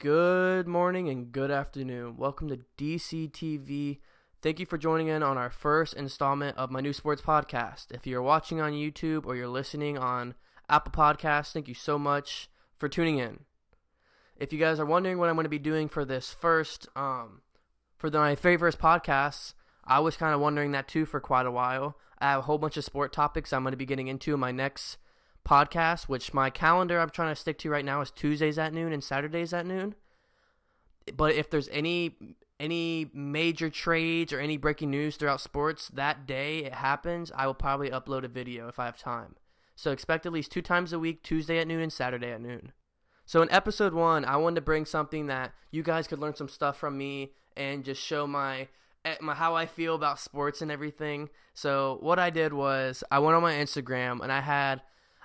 Good morning and good afternoon. Welcome to DCTV. Thank you for joining in on our first installment of my new sports podcast. If you're watching on YouTube or you're listening on Apple Podcasts, thank you so much for tuning in. If you guys are wondering what I'm going to be doing for this first, um, for my favorite podcasts, I was kind of wondering that too for quite a while. I have a whole bunch of sport topics I'm going to be getting into in my next podcast, which my calendar I'm trying to stick to right now is Tuesdays at noon and Saturdays at noon. But if there's any any major trades or any breaking news throughout sports that day it happens, I will probably upload a video if I have time. So expect at least two times a week, Tuesday at noon and Saturday at noon. So in episode one, I wanted to bring something that you guys could learn some stuff from me and just show my eh, my how I feel about sports and everything. So what I did was I went on my Instagram and I had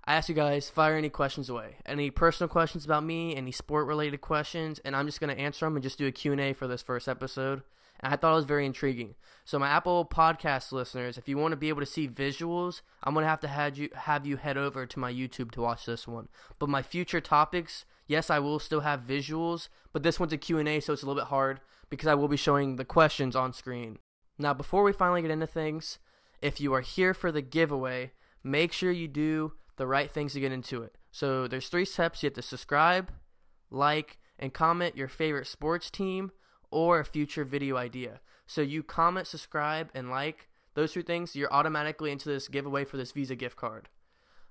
I ask you guys fire any questions away, any personal questions about me, any sport related questions, and I'm just gonna answer them and just do a Q&A for this first episode. And I thought it was very intriguing. So my Apple Podcast listeners, if you want to be able to see visuals, I'm gonna have to have you have you head over to my YouTube to watch this one. But my future topics, yes, I will still have visuals, but this one's a Q&A, so it's a little bit hard because I will be showing the questions on screen. Now, before we finally get into things, if you are here for the giveaway, make sure you do the right things to get into it. So there's three steps. You have to subscribe, like, and comment your favorite sports team or a future video idea. So you comment, subscribe, and like those two things, you're automatically into this giveaway for this Visa gift card.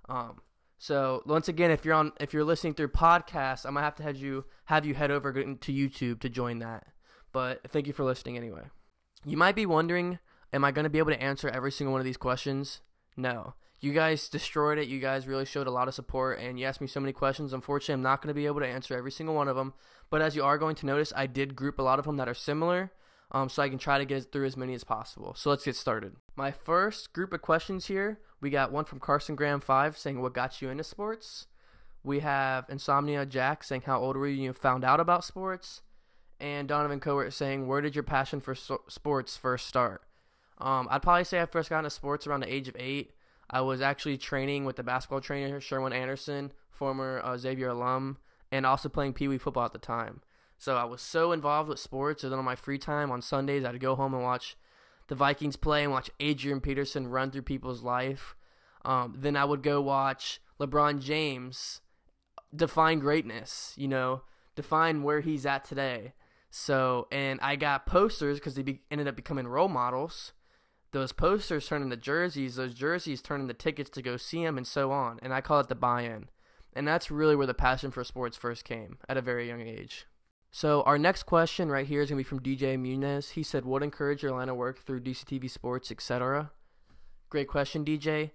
Um, so once again, if you're on, if you're listening through podcasts, I'm gonna have to have you have you head over to YouTube to join that. But thank you for listening anyway. You might be wondering, am I gonna be able to answer every single one of these questions? No you guys destroyed it. You guys really showed a lot of support, and you asked me so many questions. Unfortunately, I'm not going to be able to answer every single one of them. But as you are going to notice, I did group a lot of them that are similar, um, so I can try to get through as many as possible. So let's get started. My first group of questions here, we got one from Carson Graham five saying, "What got you into sports?" We have Insomnia Jack saying, "How old were you when you found out about sports?" And Donovan Cowart saying, "Where did your passion for so- sports first start?" Um, I'd probably say I first got into sports around the age of eight. I was actually training with the basketball trainer Sherwin Anderson, former uh, Xavier alum, and also playing Pee Wee football at the time. So I was so involved with sports, and then on my free time on Sundays, I'd go home and watch the Vikings play and watch Adrian Peterson run through people's life. Um, then I would go watch LeBron James define greatness, you know, define where he's at today. So, and I got posters because they be, ended up becoming role models those posters turn into jerseys, those jerseys turn into tickets to go see them, and so on. And I call it the buy-in. And that's really where the passion for sports first came at a very young age. So our next question right here is gonna be from DJ Munez. He said, "What encouraged your line of work through DCTV Sports, etc." Great question, DJ.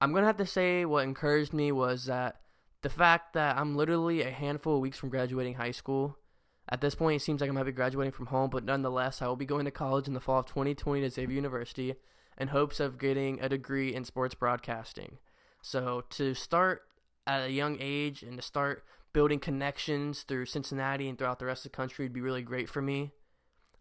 I'm gonna have to say what encouraged me was that the fact that I'm literally a handful of weeks from graduating high school at this point, it seems like I might be graduating from home, but nonetheless, I will be going to college in the fall of 2020 to Xavier University in hopes of getting a degree in sports broadcasting. So, to start at a young age and to start building connections through Cincinnati and throughout the rest of the country would be really great for me.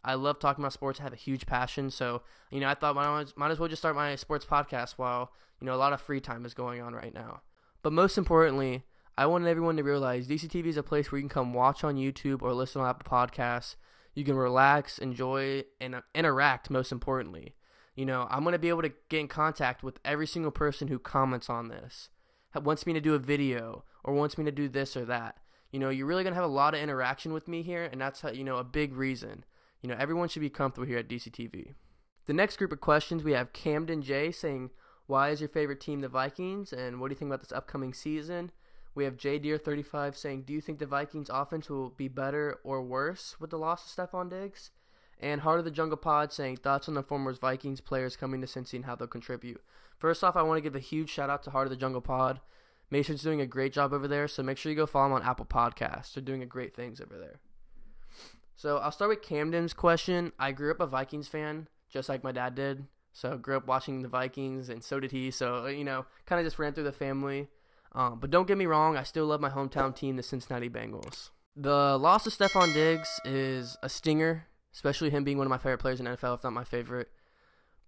I love talking about sports. I have a huge passion. So, you know, I thought might, might as well just start my sports podcast while, you know, a lot of free time is going on right now. But most importantly, I wanted everyone to realize DCTV is a place where you can come watch on YouTube or listen on Apple Podcasts. You can relax, enjoy, and uh, interact. Most importantly, you know, I'm gonna be able to get in contact with every single person who comments on this, wants me to do a video, or wants me to do this or that. You know, you're really gonna have a lot of interaction with me here, and that's how, you know a big reason. You know, everyone should be comfortable here at DCTV. The next group of questions we have Camden J saying, "Why is your favorite team the Vikings?" and "What do you think about this upcoming season?" We have J Deer 35 saying, "Do you think the Vikings offense will be better or worse with the loss of Stefon Diggs?" And Heart of the Jungle Pod saying, "Thoughts on the former Vikings players coming to Cincy and how they'll contribute." First off, I want to give a huge shout out to Heart of the Jungle Pod. Mason's doing a great job over there, so make sure you go follow him on Apple Podcasts. They're doing great things over there. So I'll start with Camden's question. I grew up a Vikings fan, just like my dad did. So grew up watching the Vikings, and so did he. So you know, kind of just ran through the family. Um, but don't get me wrong, I still love my hometown team, the Cincinnati Bengals. The loss of Stefon Diggs is a stinger, especially him being one of my favorite players in NFL, if not my favorite.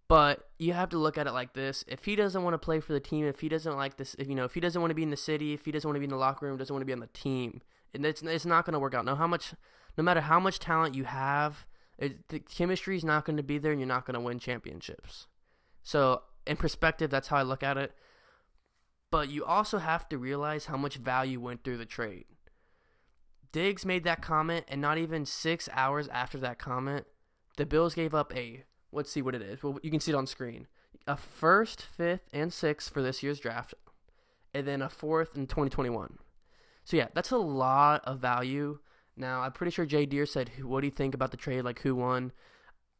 But you have to look at it like this: if he doesn't want to play for the team, if he doesn't like this, if you know, if he doesn't want to be in the city, if he doesn't want to be in the locker room, doesn't want to be on the team, and it's it's not going to work out. No how much, no matter how much talent you have, it, the chemistry is not going to be there, and you're not going to win championships. So in perspective, that's how I look at it. But you also have to realize how much value went through the trade. Diggs made that comment, and not even six hours after that comment, the Bills gave up a let's see what it is. Well, you can see it on screen. A first, fifth, and sixth for this year's draft, and then a fourth in 2021. So yeah, that's a lot of value. Now I'm pretty sure Jay Deer said, "What do you think about the trade? Like who won?"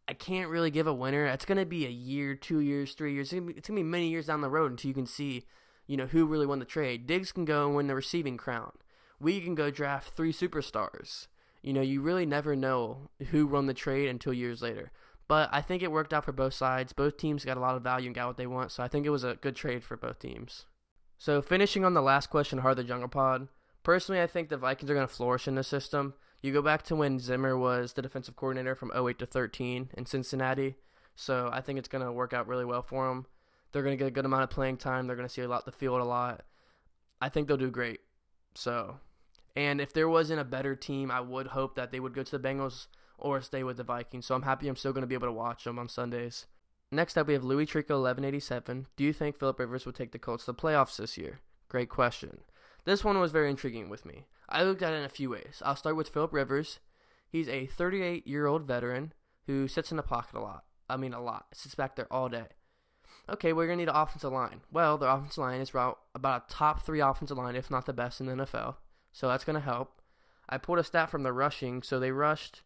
I can't really give a winner. It's gonna be a year, two years, three years. It's gonna, be, many years down the road until you can see, you know, who really won the trade. Diggs can go and win the receiving crown. We can go draft three superstars. You know, you really never know who won the trade until years later. But I think it worked out for both sides. Both teams got a lot of value and got what they want. So I think it was a good trade for both teams. So finishing on the last question, Hard the Jungle Pod. Personally, I think the Vikings are going to flourish in this system. You go back to when Zimmer was the defensive coordinator from 08 to 13 in Cincinnati. So I think it's going to work out really well for them. They're going to get a good amount of playing time. They're going to see a lot the field a lot. I think they'll do great. So, and if there wasn't a better team, I would hope that they would go to the Bengals or stay with the Vikings. So I'm happy I'm still going to be able to watch them on Sundays. Next up, we have Louis Trico 1187. Do you think Philip Rivers would take the Colts to the playoffs this year? Great question. This one was very intriguing with me. I looked at it in a few ways. I'll start with Philip Rivers. He's a 38 year old veteran who sits in the pocket a lot. I mean, a lot. Sits back there all day. Okay, we're going to need an offensive line. Well, the offensive line is about a top three offensive line, if not the best in the NFL. So that's going to help. I pulled a stat from the rushing. So they rushed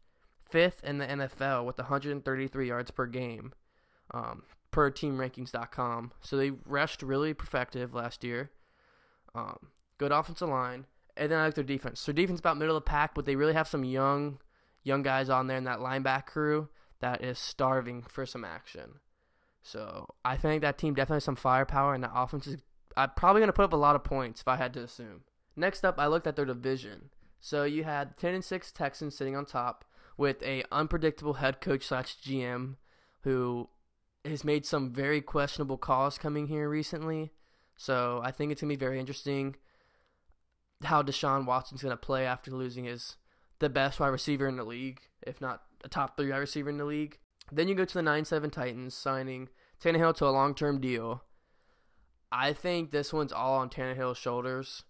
fifth in the NFL with 133 yards per game um, per teamrankings.com. So they rushed really effective last year. Um, good offensive line. And then I like their defense. Their defense about middle of the pack, but they really have some young young guys on there in that linebacker crew that is starving for some action. So I think that team definitely has some firepower, and that offense is I'm probably going to put up a lot of points if I had to assume. Next up, I looked at their division. So you had 10 and 6 Texans sitting on top with a unpredictable head coach slash GM who has made some very questionable calls coming here recently. So I think it's gonna be very interesting how Deshaun Watson's gonna play after losing his the best wide receiver in the league, if not a top three wide receiver in the league. Then you go to the nine seven Titans signing Tannehill to a long term deal. I think this one's all on Tannehill's shoulders.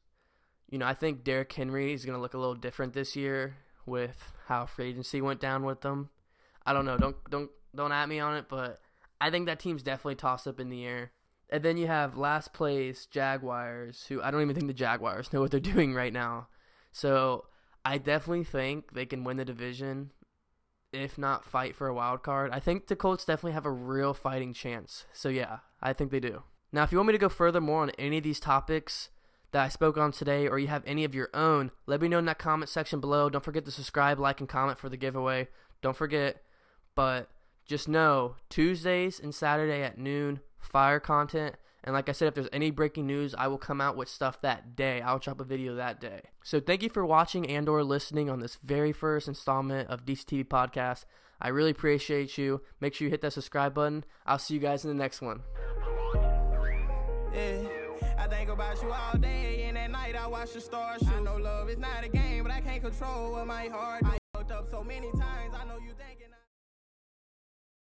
You know, I think Derrick Henry is gonna look a little different this year with how free agency went down with them. I don't know. Don't don't don't at me on it, but I think that team's definitely tossed up in the air. And then you have last place Jaguars, who I don't even think the Jaguars know what they're doing right now. So I definitely think they can win the division, if not fight for a wild card. I think the Colts definitely have a real fighting chance. So yeah, I think they do. Now, if you want me to go further more on any of these topics that I spoke on today, or you have any of your own, let me know in that comment section below. Don't forget to subscribe, like, and comment for the giveaway. Don't forget. But just know Tuesdays and Saturday at noon, fire content. And like I said, if there's any breaking news, I will come out with stuff that day. I'll drop a video that day. So thank you for watching and or listening on this very first installment of DCTV Podcast. I really appreciate you. Make sure you hit that subscribe button. I'll see you guys in the next one. Yeah, I think about you all day and at night I watch the stars. I know love is not a game, but I can't control my heart. I up so many times. I know you think